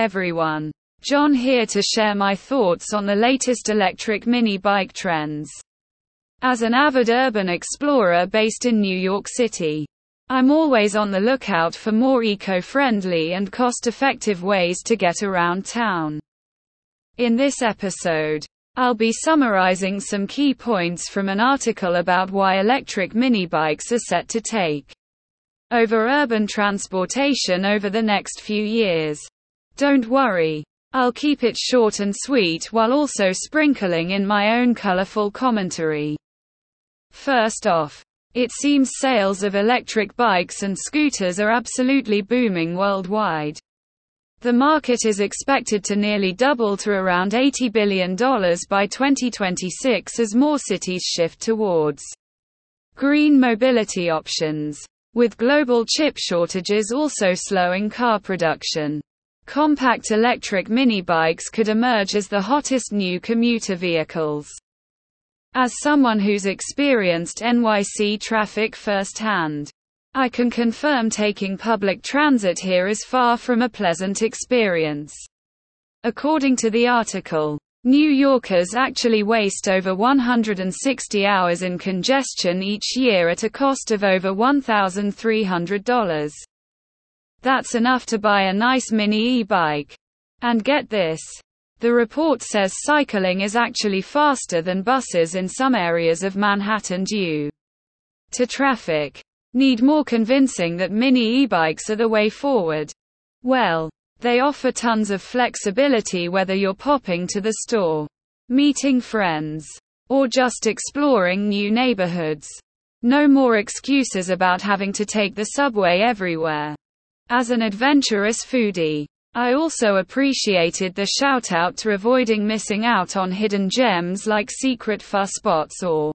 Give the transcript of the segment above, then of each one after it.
everyone. John here to share my thoughts on the latest electric mini bike trends. As an avid urban explorer based in New York City, I'm always on the lookout for more eco friendly and cost effective ways to get around town. In this episode, I'll be summarizing some key points from an article about why electric mini bikes are set to take over urban transportation over the next few years. Don't worry. I'll keep it short and sweet while also sprinkling in my own colorful commentary. First off, it seems sales of electric bikes and scooters are absolutely booming worldwide. The market is expected to nearly double to around $80 billion by 2026 as more cities shift towards green mobility options. With global chip shortages also slowing car production, compact electric mini bikes could emerge as the hottest new commuter vehicles. As someone who's experienced NYC traffic firsthand, I can confirm taking public transit here is far from a pleasant experience. According to the article, New Yorkers actually waste over 160 hours in congestion each year at a cost of over $1,300. That's enough to buy a nice mini e-bike. And get this, the report says cycling is actually faster than buses in some areas of Manhattan due to traffic. Need more convincing that mini e-bikes are the way forward. Well, they offer tons of flexibility whether you're popping to the store, meeting friends, or just exploring new neighborhoods. No more excuses about having to take the subway everywhere. As an adventurous foodie, I also appreciated the shout out to avoiding missing out on hidden gems like secret pho spots or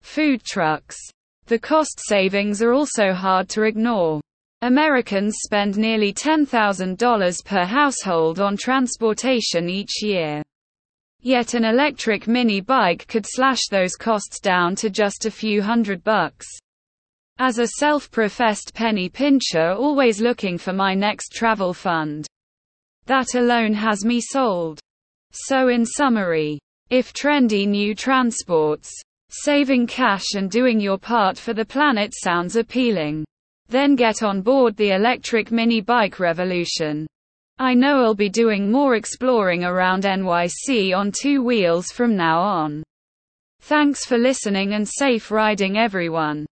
food trucks. The cost savings are also hard to ignore. Americans spend nearly $10,000 per household on transportation each year. Yet an electric mini bike could slash those costs down to just a few hundred bucks. As a self-professed penny pincher always looking for my next travel fund, that alone has me sold. So in summary, if trendy new transports, saving cash and doing your part for the planet sounds appealing, then get on board the electric mini bike revolution. I know I'll be doing more exploring around NYC on two wheels from now on. Thanks for listening and safe riding everyone.